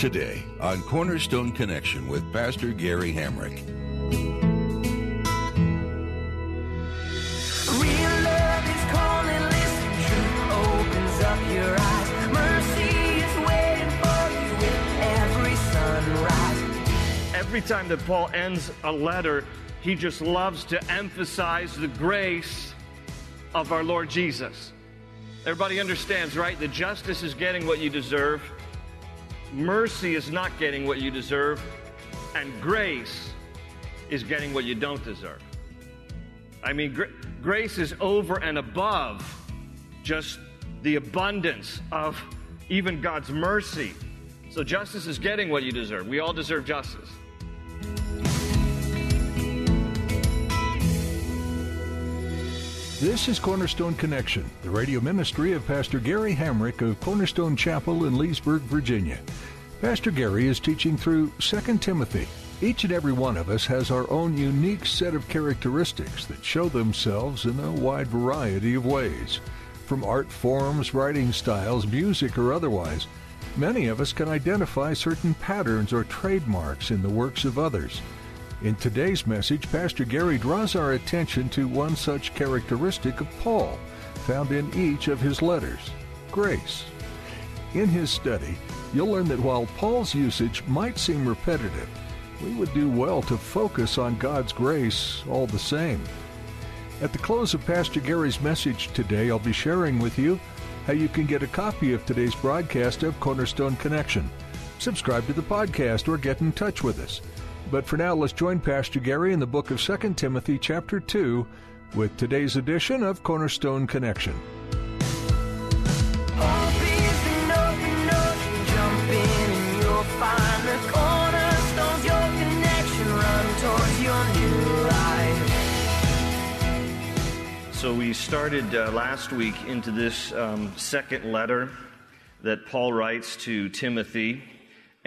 Today on Cornerstone Connection with Pastor Gary Hamrick. Real love is calling, listen, truth opens up your eyes. Mercy is waiting for you with every sunrise. Every time that Paul ends a letter, he just loves to emphasize the grace of our Lord Jesus. Everybody understands, right? The justice is getting what you deserve, mercy is not getting what you deserve, and grace is getting what you don't deserve. I mean, gr- grace is over and above just the abundance of even God's mercy. So justice is getting what you deserve. We all deserve justice. This is Cornerstone Connection, the radio ministry of Pastor Gary Hamrick of Cornerstone Chapel in Leesburg, Virginia. Pastor Gary is teaching through 2 Timothy. Each and every one of us has our own unique set of characteristics that show themselves in a wide variety of ways. From art forms, writing styles, music, or otherwise, many of us can identify certain patterns or trademarks in the works of others. In today's message, Pastor Gary draws our attention to one such characteristic of Paul, found in each of his letters grace. In his study, you'll learn that while Paul's usage might seem repetitive, we would do well to focus on God's grace all the same. At the close of Pastor Gary's message today, I'll be sharing with you how you can get a copy of today's broadcast of Cornerstone Connection. Subscribe to the podcast or get in touch with us. But for now, let's join Pastor Gary in the book of 2 Timothy, chapter 2, with today's edition of Cornerstone Connection. So we started uh, last week into this um, second letter that Paul writes to Timothy.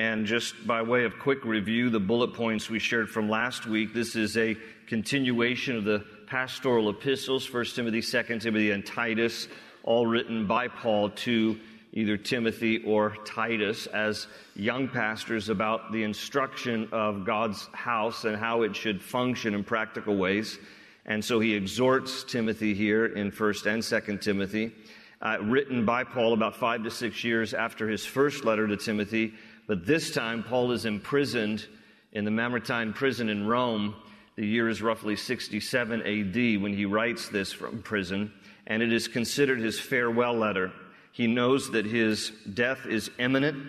And just by way of quick review, the bullet points we shared from last week, this is a continuation of the pastoral epistles, 1 Timothy, 2 Timothy, and Titus, all written by Paul to either Timothy or Titus as young pastors about the instruction of God's house and how it should function in practical ways. And so he exhorts Timothy here in 1st and 2nd Timothy, uh, written by Paul about five to six years after his first letter to Timothy. But this time, Paul is imprisoned in the Mamertine prison in Rome. The year is roughly 67 AD when he writes this from prison, and it is considered his farewell letter. He knows that his death is imminent,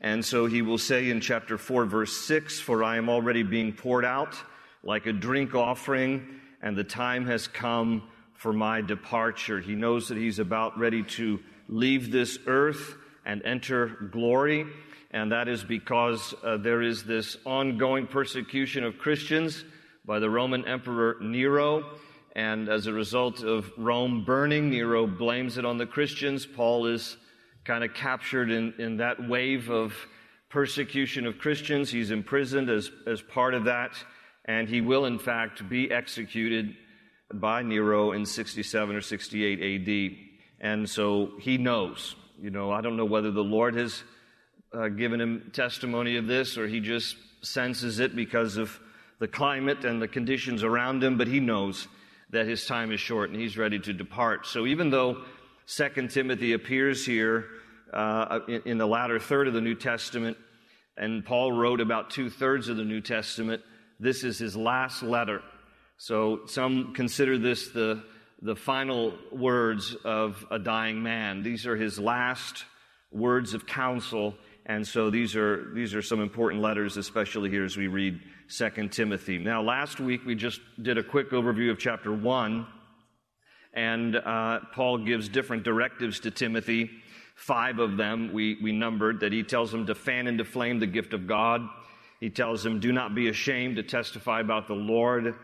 and so he will say in chapter 4, verse 6 For I am already being poured out like a drink offering, and the time has come for my departure. He knows that he's about ready to leave this earth and enter glory. And that is because uh, there is this ongoing persecution of Christians by the Roman Emperor Nero. And as a result of Rome burning, Nero blames it on the Christians. Paul is kind of captured in, in that wave of persecution of Christians. He's imprisoned as, as part of that. And he will, in fact, be executed by Nero in 67 or 68 AD. And so he knows. You know, I don't know whether the Lord has uh, given him testimony of this or he just senses it because of the climate and the conditions around him, but he knows that his time is short and he's ready to depart. So even though Second Timothy appears here uh, in, in the latter third of the New Testament, and Paul wrote about two thirds of the New Testament, this is his last letter. So some consider this the, the final words of a dying man. These are his last words of counsel. And so these are, these are some important letters, especially here as we read 2 Timothy. Now, last week we just did a quick overview of chapter 1, and uh, Paul gives different directives to Timothy. five of them we, we numbered that he tells them to fan into flame the gift of God. He tells them, do not be ashamed to testify about the Lord.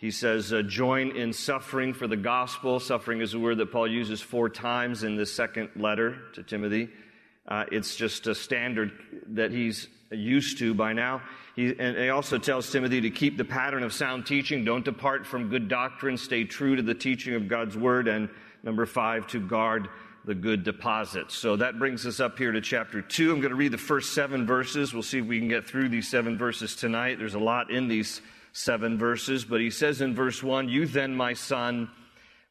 He says, uh, join in suffering for the gospel. Suffering is a word that Paul uses four times in the second letter to Timothy. Uh, it's just a standard that he's used to by now. He, and he also tells Timothy to keep the pattern of sound teaching. Don't depart from good doctrine. Stay true to the teaching of God's word. And number five, to guard the good deposits. So that brings us up here to chapter two. I'm going to read the first seven verses. We'll see if we can get through these seven verses tonight. There's a lot in these seven verses, but he says in verse one, You then, my son,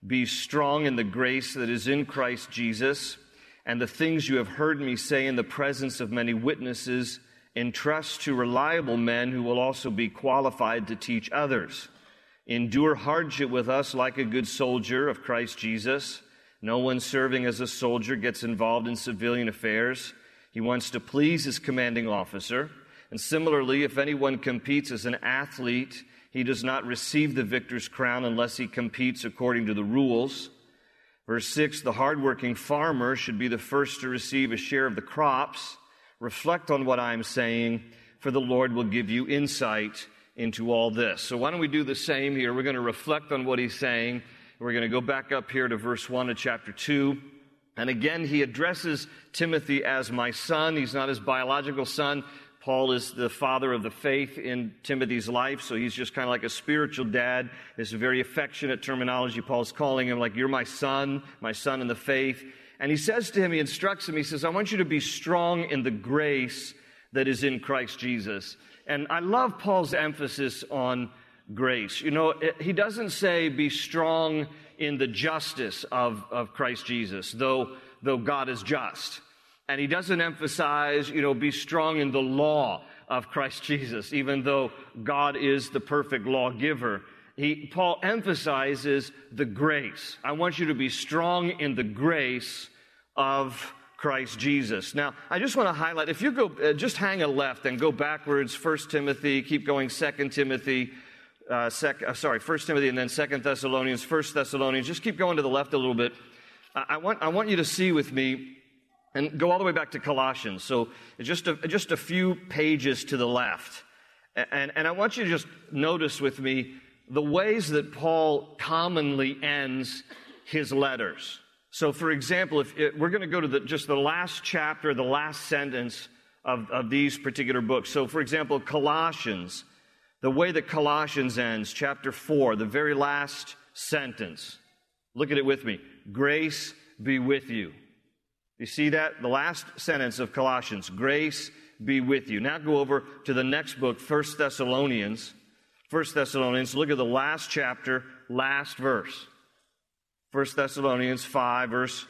be strong in the grace that is in Christ Jesus, and the things you have heard me say in the presence of many witnesses, entrust to reliable men who will also be qualified to teach others. Endure hardship with us like a good soldier of Christ Jesus. No one serving as a soldier gets involved in civilian affairs. He wants to please his commanding officer. And similarly, if anyone competes as an athlete, he does not receive the victor's crown unless he competes according to the rules. Verse 6 The hardworking farmer should be the first to receive a share of the crops. Reflect on what I'm saying, for the Lord will give you insight into all this. So, why don't we do the same here? We're going to reflect on what he's saying we're going to go back up here to verse 1 of chapter 2. And again, he addresses Timothy as my son. He's not his biological son. Paul is the father of the faith in Timothy's life, so he's just kind of like a spiritual dad. It's a very affectionate terminology. Paul's calling him like, You're my son, my son in the faith. And he says to him, he instructs him, he says, I want you to be strong in the grace that is in Christ Jesus. And I love Paul's emphasis on grace. You know, he doesn't say be strong in the justice of, of Christ Jesus, though, though God is just. And he doesn't emphasize, you know, be strong in the law of Christ Jesus, even though God is the perfect lawgiver. He, Paul emphasizes the grace. I want you to be strong in the grace of Christ Jesus. Now, I just want to highlight, if you go, uh, just hang a left and go backwards, First Timothy, keep going, Second Timothy, uh, sec, uh, sorry, First Timothy and then Second Thessalonians, First Thessalonians. Just keep going to the left a little bit. I, I, want, I want you to see with me and go all the way back to Colossians. So just a, just a few pages to the left. And, and I want you to just notice with me the ways that Paul commonly ends his letters. So, for example, if it, we're going to go to the, just the last chapter, the last sentence of, of these particular books. So, for example, Colossians, the way that Colossians ends, chapter 4, the very last sentence. Look at it with me. Grace be with you. You see that? The last sentence of Colossians. Grace be with you. Now go over to the next book, First Thessalonians. First Thessalonians, look at the last chapter, last verse. First Thessalonians 5, verse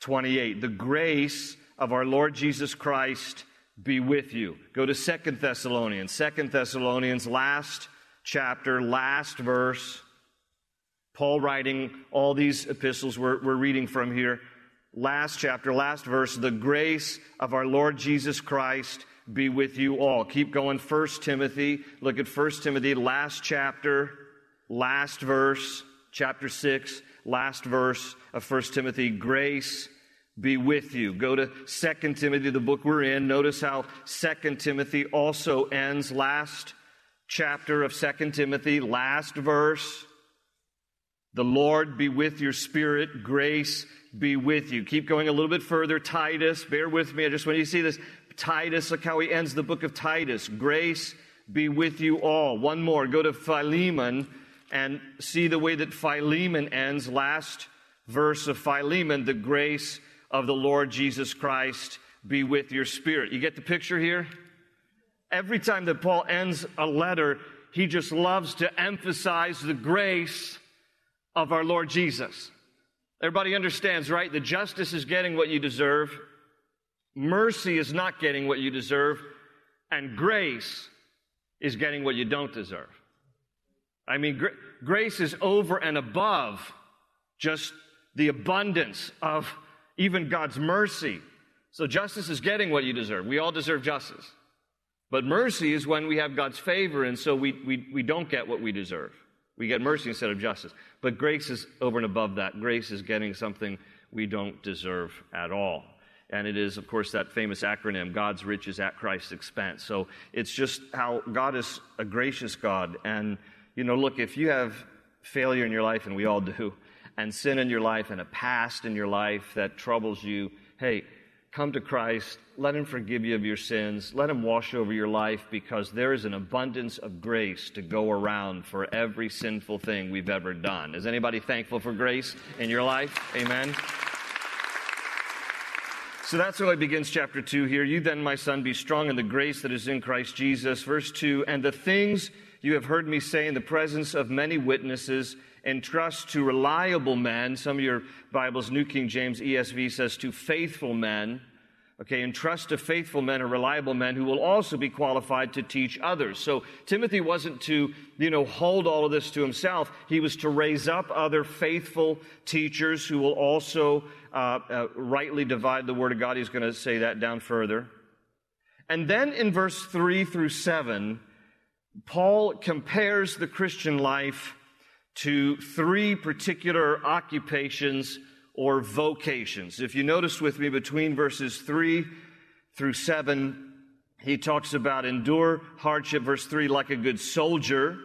28. The grace of our Lord Jesus Christ be with you. Go to Second Thessalonians. Second Thessalonians, last chapter, last verse. Paul writing all these epistles we're, we're reading from here. Last chapter, last verse. The grace of our Lord Jesus Christ be with you all. Keep going. First Timothy. Look at First Timothy, last chapter, last verse, chapter 6, last verse of First Timothy. Grace be with you. Go to 2 Timothy, the book we're in. Notice how 2 Timothy also ends. Last chapter of 2 Timothy, last verse. The Lord be with your spirit. Grace be with you. Keep going a little bit further. Titus, bear with me. I just want you to see this. Titus, look how he ends the book of Titus. Grace be with you all. One more. Go to Philemon and see the way that Philemon ends. Last verse of Philemon. The grace of the Lord Jesus Christ be with your spirit. You get the picture here? Every time that Paul ends a letter, he just loves to emphasize the grace of our Lord Jesus. Everybody understands, right? The justice is getting what you deserve, mercy is not getting what you deserve, and grace is getting what you don't deserve. I mean, gra- grace is over and above just the abundance of even God's mercy. So justice is getting what you deserve. We all deserve justice. But mercy is when we have God's favor, and so we, we, we don't get what we deserve. We get mercy instead of justice. But grace is over and above that. Grace is getting something we don't deserve at all. And it is, of course, that famous acronym, God's riches at Christ's expense. So it's just how God is a gracious God. And, you know, look, if you have failure in your life, and we all do, and sin in your life and a past in your life that troubles you, hey, come to Christ. Let Him forgive you of your sins. Let Him wash over your life because there is an abundance of grace to go around for every sinful thing we've ever done. Is anybody thankful for grace in your life? Amen. So that's how it begins chapter 2 here. You then, my son, be strong in the grace that is in Christ Jesus. Verse 2 And the things you have heard me say in the presence of many witnesses, entrust to reliable men. Some of your Bibles, New King James ESV says to faithful men. Okay, entrust to faithful men or reliable men who will also be qualified to teach others. So Timothy wasn't to, you know, hold all of this to himself. He was to raise up other faithful teachers who will also uh, uh, rightly divide the word of God. He's going to say that down further. And then in verse 3 through 7, Paul compares the Christian life to three particular occupations or vocations. If you notice with me between verses 3 through 7, he talks about endure hardship, verse 3, like a good soldier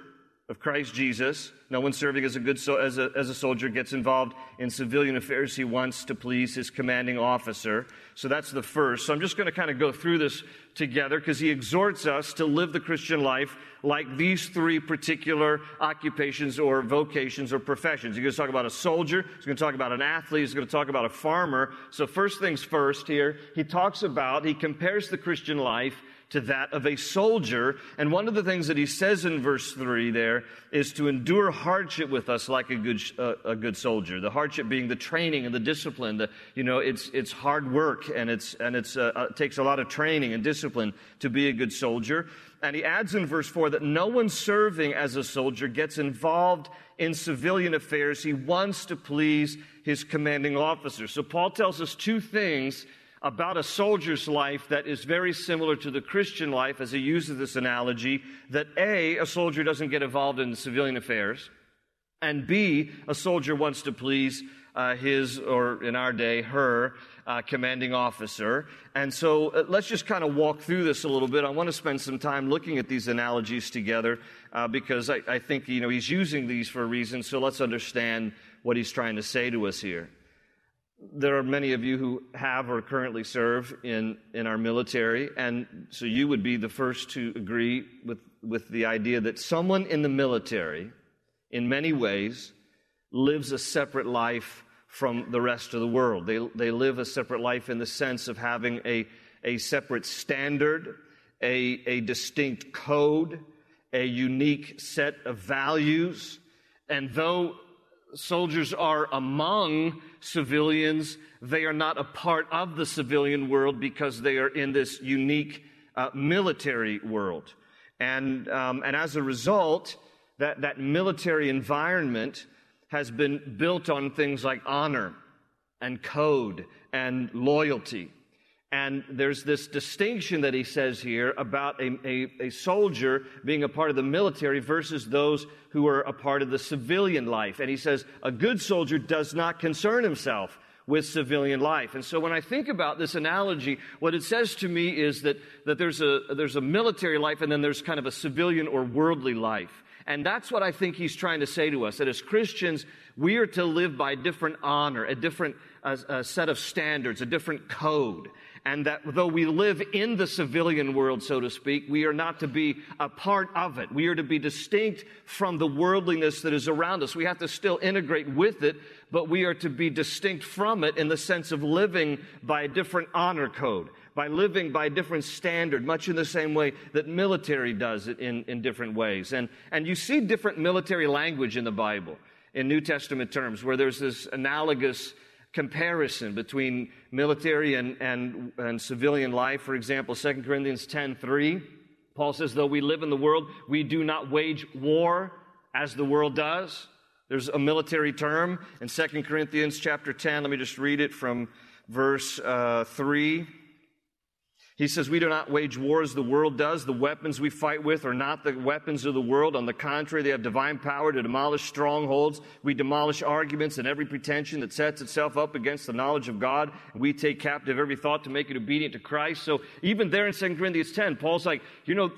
of Christ Jesus. No one serving as a good so, as, a, as a soldier gets involved in civilian affairs. He wants to please his commanding officer. So that's the first. So I'm just going to kind of go through this together because he exhorts us to live the Christian life like these three particular occupations or vocations or professions. He's going to talk about a soldier. He's going to talk about an athlete. He's going to talk about a farmer. So first things first here, he talks about, he compares the Christian life to that of a soldier. And one of the things that he says in verse 3 there is to endure hardship with us like a good, uh, a good soldier. The hardship being the training and the discipline. The, you know, it's, it's hard work and, it's, and it's, uh, uh, it takes a lot of training and discipline to be a good soldier. And he adds in verse 4 that no one serving as a soldier gets involved in civilian affairs. He wants to please his commanding officer. So Paul tells us two things about a soldier's life that is very similar to the Christian life as he uses this analogy that A, a soldier doesn't get involved in civilian affairs, and B, a soldier wants to please uh, his, or in our day, her, uh, commanding officer. And so uh, let's just kind of walk through this a little bit. I want to spend some time looking at these analogies together uh, because I, I think, you know, he's using these for a reason. So let's understand what he's trying to say to us here there are many of you who have or currently serve in, in our military, and so you would be the first to agree with, with the idea that someone in the military, in many ways, lives a separate life from the rest of the world. They, they live a separate life in the sense of having a, a separate standard, a, a distinct code, a unique set of values. And though soldiers are among civilians, they are not a part of the civilian world because they are in this unique uh, military world. And, um, and as a result, that, that military environment has been built on things like honor and code and loyalty. And there's this distinction that he says here about a, a, a, soldier being a part of the military versus those who are a part of the civilian life. And he says a good soldier does not concern himself with civilian life. And so when I think about this analogy, what it says to me is that, that there's, a, there's a military life and then there's kind of a civilian or worldly life. And that's what I think he's trying to say to us, that as Christians, we are to live by different honor, a different uh, a set of standards, a different code and that though we live in the civilian world, so to speak, we are not to be a part of it. We are to be distinct from the worldliness that is around us. We have to still integrate with it, but we are to be distinct from it in the sense of living by a different honor code, by living by a different standard, much in the same way that military does it in, in different ways. And, and you see different military language in the Bible in New Testament terms, where there's this analogous comparison between military and, and, and civilian life. For example, 2 Corinthians 10 3, Paul says, Though we live in the world, we do not wage war as the world does. There's a military term in 2 Corinthians chapter 10. Let me just read it from verse uh, 3. He says, We do not wage war as the world does. The weapons we fight with are not the weapons of the world. On the contrary, they have divine power to demolish strongholds. We demolish arguments and every pretension that sets itself up against the knowledge of God. We take captive every thought to make it obedient to Christ. So even there in 2 Corinthians 10, Paul's like, You know,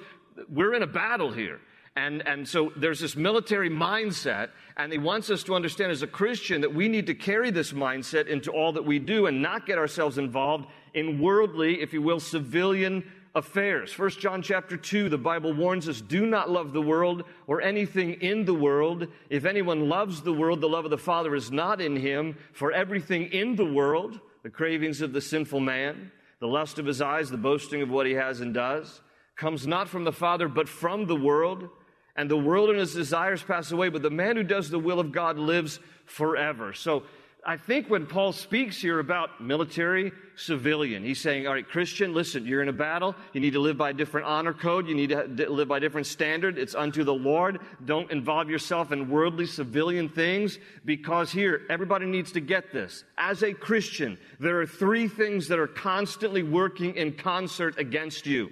we're in a battle here. And, and so there's this military mindset, and he wants us to understand as a Christian that we need to carry this mindset into all that we do and not get ourselves involved in worldly, if you will, civilian affairs. First John chapter 2, the Bible warns us, do not love the world or anything in the world. If anyone loves the world, the love of the Father is not in him. For everything in the world, the cravings of the sinful man, the lust of his eyes, the boasting of what he has and does, comes not from the Father, but from the world and the world and its desires pass away, but the man who does the will of God lives forever. So I think when Paul speaks here about military, civilian, he's saying, all right, Christian, listen, you're in a battle. You need to live by a different honor code. You need to live by a different standard. It's unto the Lord. Don't involve yourself in worldly, civilian things because here, everybody needs to get this. As a Christian, there are three things that are constantly working in concert against you.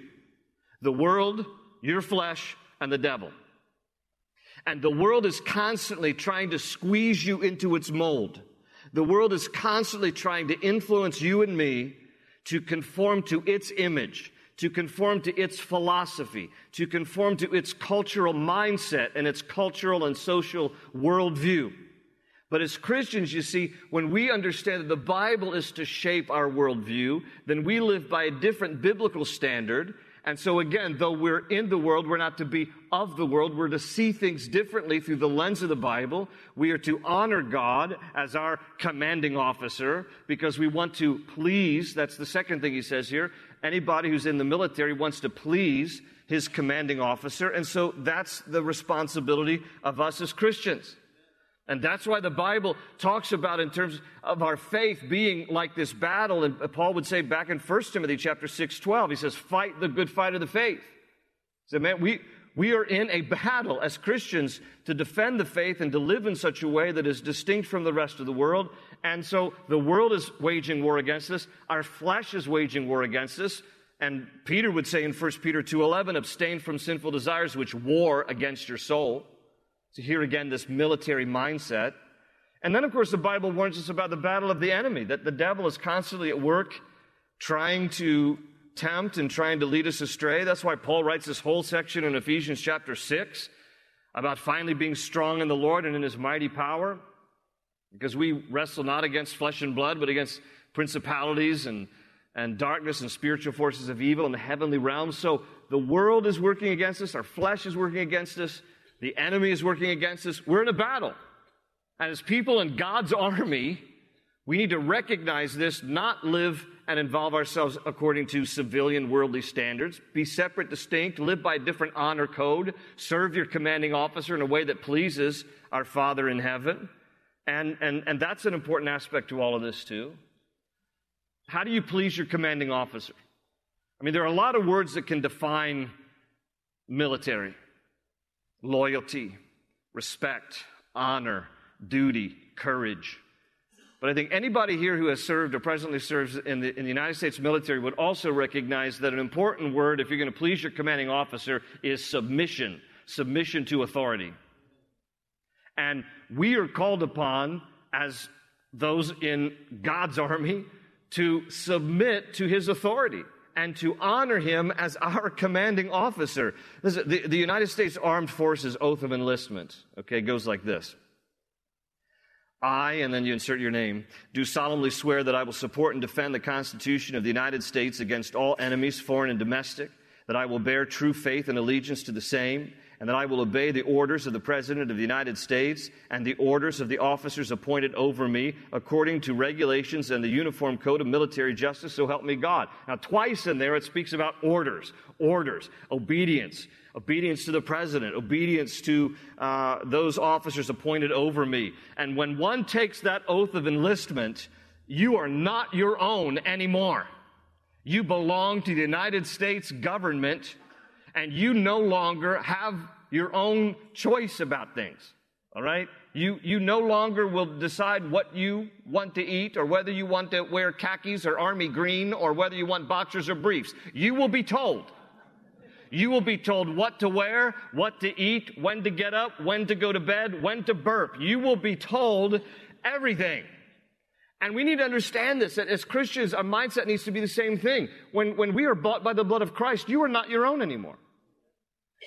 The world, your flesh, and the devil. And the world is constantly trying to squeeze you into its mold. The world is constantly trying to influence you and me to conform to its image, to conform to its philosophy, to conform to its cultural mindset and its cultural and social worldview. But as Christians, you see, when we understand that the Bible is to shape our worldview, then we live by a different biblical standard and so again, though we're in the world, we're not to be of the world. We're to see things differently through the lens of the Bible. We are to honor God as our commanding officer because we want to please. That's the second thing he says here. Anybody who's in the military wants to please his commanding officer. And so that's the responsibility of us as Christians. And that's why the Bible talks about in terms of our faith being like this battle. And Paul would say back in 1 Timothy chapter 6, 12, he says, fight the good fight of the faith. He said, man, we, we are in a battle as Christians to defend the faith and to live in such a way that is distinct from the rest of the world. And so the world is waging war against us. Our flesh is waging war against us. And Peter would say in 1 Peter 2.11, abstain from sinful desires which war against your soul. So here again, this military mindset. And then, of course, the Bible warns us about the battle of the enemy, that the devil is constantly at work trying to tempt and trying to lead us astray. That's why Paul writes this whole section in Ephesians chapter 6 about finally being strong in the Lord and in his mighty power. Because we wrestle not against flesh and blood, but against principalities and, and darkness and spiritual forces of evil in the heavenly realms. So the world is working against us, our flesh is working against us, the enemy is working against us. We're in a battle. And as people in God's army, we need to recognize this, not live and involve ourselves according to civilian worldly standards. Be separate, distinct, live by a different honor code, serve your commanding officer in a way that pleases our Father in heaven. And, and, and that's an important aspect to all of this, too. How do you please your commanding officer? I mean, there are a lot of words that can define military loyalty, respect, honor, duty, courage. But I think anybody here who has served or presently serves in the, in the, United States military would also recognize that an important word, if you're going to please your commanding officer, is submission. Submission to authority. And we are called upon as those in God's army to submit to his authority and to honor him as our commanding officer. Listen, the, the United States Armed Forces oath of enlistment, okay, goes like this. I, and then you insert your name, do solemnly swear that I will support and defend the Constitution of the United States against all enemies, foreign and domestic, that I will bear true faith and allegiance to the same, and that I will obey the orders of the President of the United States and the orders of the officers appointed over me according to regulations and the Uniform Code of Military Justice, so help me God. Now, twice in there it speaks about orders, orders, obedience, obedience to the President, obedience to uh, those officers appointed over me. And when one takes that oath of enlistment, you are not your own anymore. You belong to the United States government and you no longer have your own choice about things. All right? You, you no longer will decide what you want to eat or whether you want to wear khakis or army green or whether you want boxers or briefs. You will be told. You will be told what to wear, what to eat, when to get up, when to go to bed, when to burp. You will be told everything. And we need to understand this, that as Christians, our mindset needs to be the same thing. When, when we are bought by the blood of Christ, you are not your own anymore.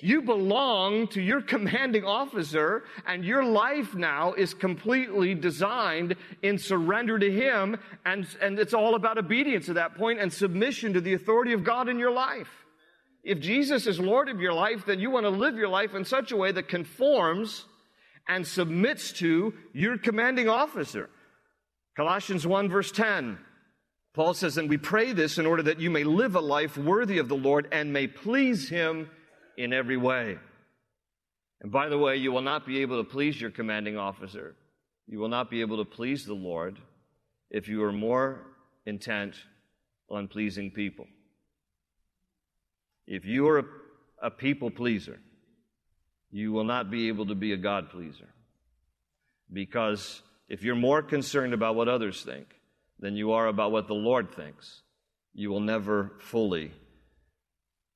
You belong to your commanding officer, and your life now is completely designed in surrender to Him, and, and it's all about obedience at that point and submission to the authority of God in your life. If Jesus is Lord of your life, then you want to live your life in such a way that conforms and submits to your commanding officer. Colossians 1 verse 10. Paul says, and we pray this in order that you may live a life worthy of the Lord and may please Him in every way. And by the way, you will not be able to please your commanding officer. You will not be able to please the Lord if you are more intent on pleasing people. If you are a, a people pleaser, you will not be able to be a God pleaser. Because if you're more concerned about what others think than you are about what the Lord thinks, you will never fully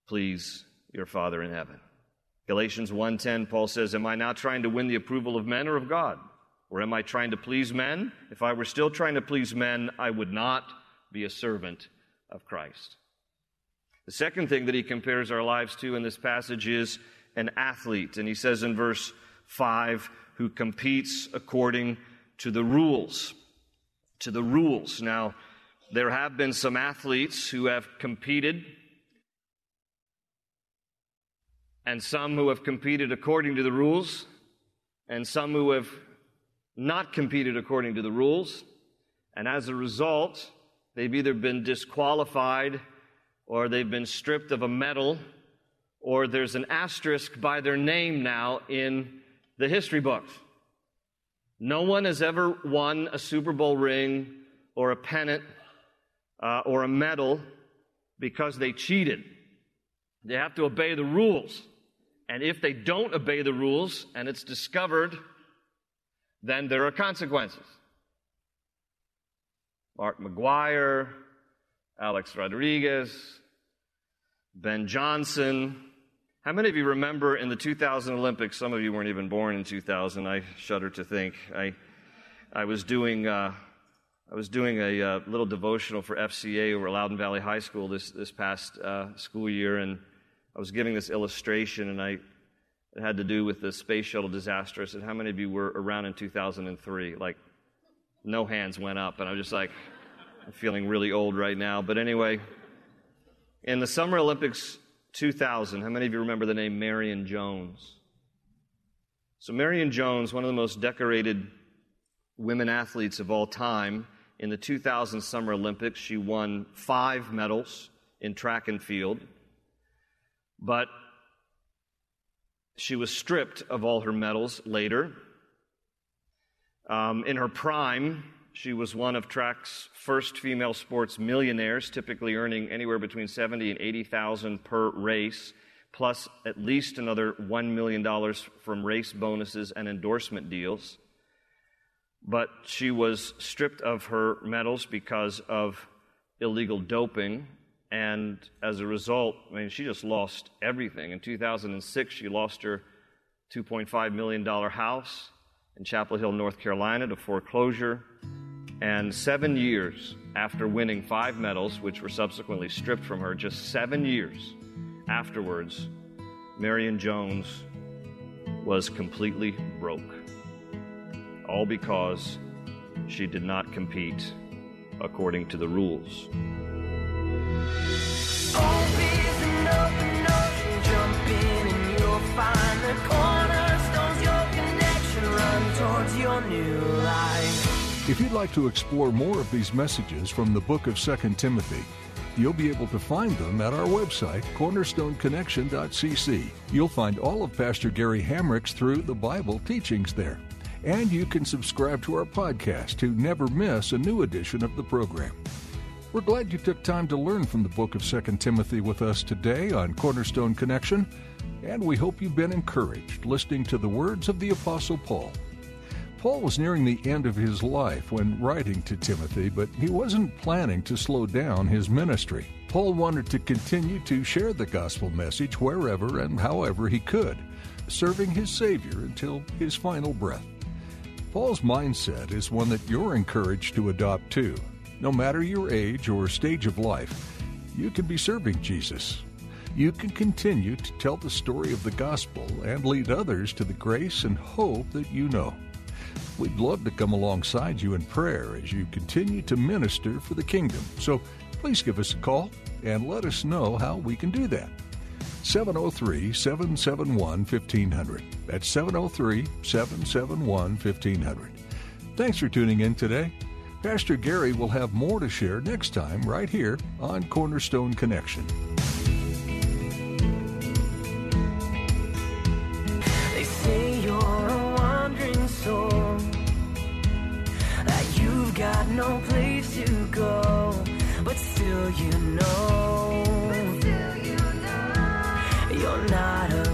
please your Father in heaven. Galatians 1:10 Paul says, "Am I now trying to win the approval of men or of God? Or am I trying to please men? If I were still trying to please men, I would not be a servant of Christ." The second thing that he compares our lives to in this passage is an athlete, and he says in verse 5 who competes according to the rules. To the rules. Now, there have been some athletes who have competed and some who have competed according to the rules, and some who have not competed according to the rules. And as a result, they've either been disqualified, or they've been stripped of a medal, or there's an asterisk by their name now in the history books. No one has ever won a Super Bowl ring or a pennant uh, or a medal because they cheated. They have to obey the rules. And if they don't obey the rules and it's discovered, then there are consequences. Mark McGwire, Alex Rodriguez, Ben Johnson. How many of you remember in the 2000 Olympics? Some of you weren't even born in 2000. I shudder to think. I, I was doing, uh, I was doing a uh, little devotional for FCA over Loudoun Valley High School this, this past uh, school year, and I was giving this illustration, and I, it had to do with the space shuttle disaster. I said, How many of you were around in 2003? Like, no hands went up, and I was just like, I'm feeling really old right now. But anyway, in the Summer Olympics 2000, how many of you remember the name Marion Jones? So, Marion Jones, one of the most decorated women athletes of all time, in the 2000 Summer Olympics, she won five medals in track and field. But she was stripped of all her medals later. Um, in her prime, she was one of track's first female sports millionaires, typically earning anywhere between seventy and eighty thousand per race, plus at least another one million dollars from race bonuses and endorsement deals. But she was stripped of her medals because of illegal doping and as a result, I mean, she just lost everything. In 2006, she lost her $2.5 million house in Chapel Hill, North Carolina, to foreclosure. And seven years after winning five medals, which were subsequently stripped from her, just seven years afterwards, Marion Jones was completely broke. All because she did not compete according to the rules. If you'd like to explore more of these messages from the book of 2 Timothy, you'll be able to find them at our website, cornerstoneconnection.cc. You'll find all of Pastor Gary Hamrick's Through the Bible teachings there. And you can subscribe to our podcast to never miss a new edition of the program. We're glad you took time to learn from the book of 2 Timothy with us today on Cornerstone Connection, and we hope you've been encouraged listening to the words of the Apostle Paul. Paul was nearing the end of his life when writing to Timothy, but he wasn't planning to slow down his ministry. Paul wanted to continue to share the gospel message wherever and however he could, serving his Savior until his final breath. Paul's mindset is one that you're encouraged to adopt too. No matter your age or stage of life, you can be serving Jesus. You can continue to tell the story of the gospel and lead others to the grace and hope that you know. We'd love to come alongside you in prayer as you continue to minister for the kingdom. So please give us a call and let us know how we can do that. 703 771 1500. That's 703 771 1500. Thanks for tuning in today. Pastor Gary will have more to share next time right here on Cornerstone Connection. They say you're a wandering soul, that you've got no place to go, but still you know, you're not alone.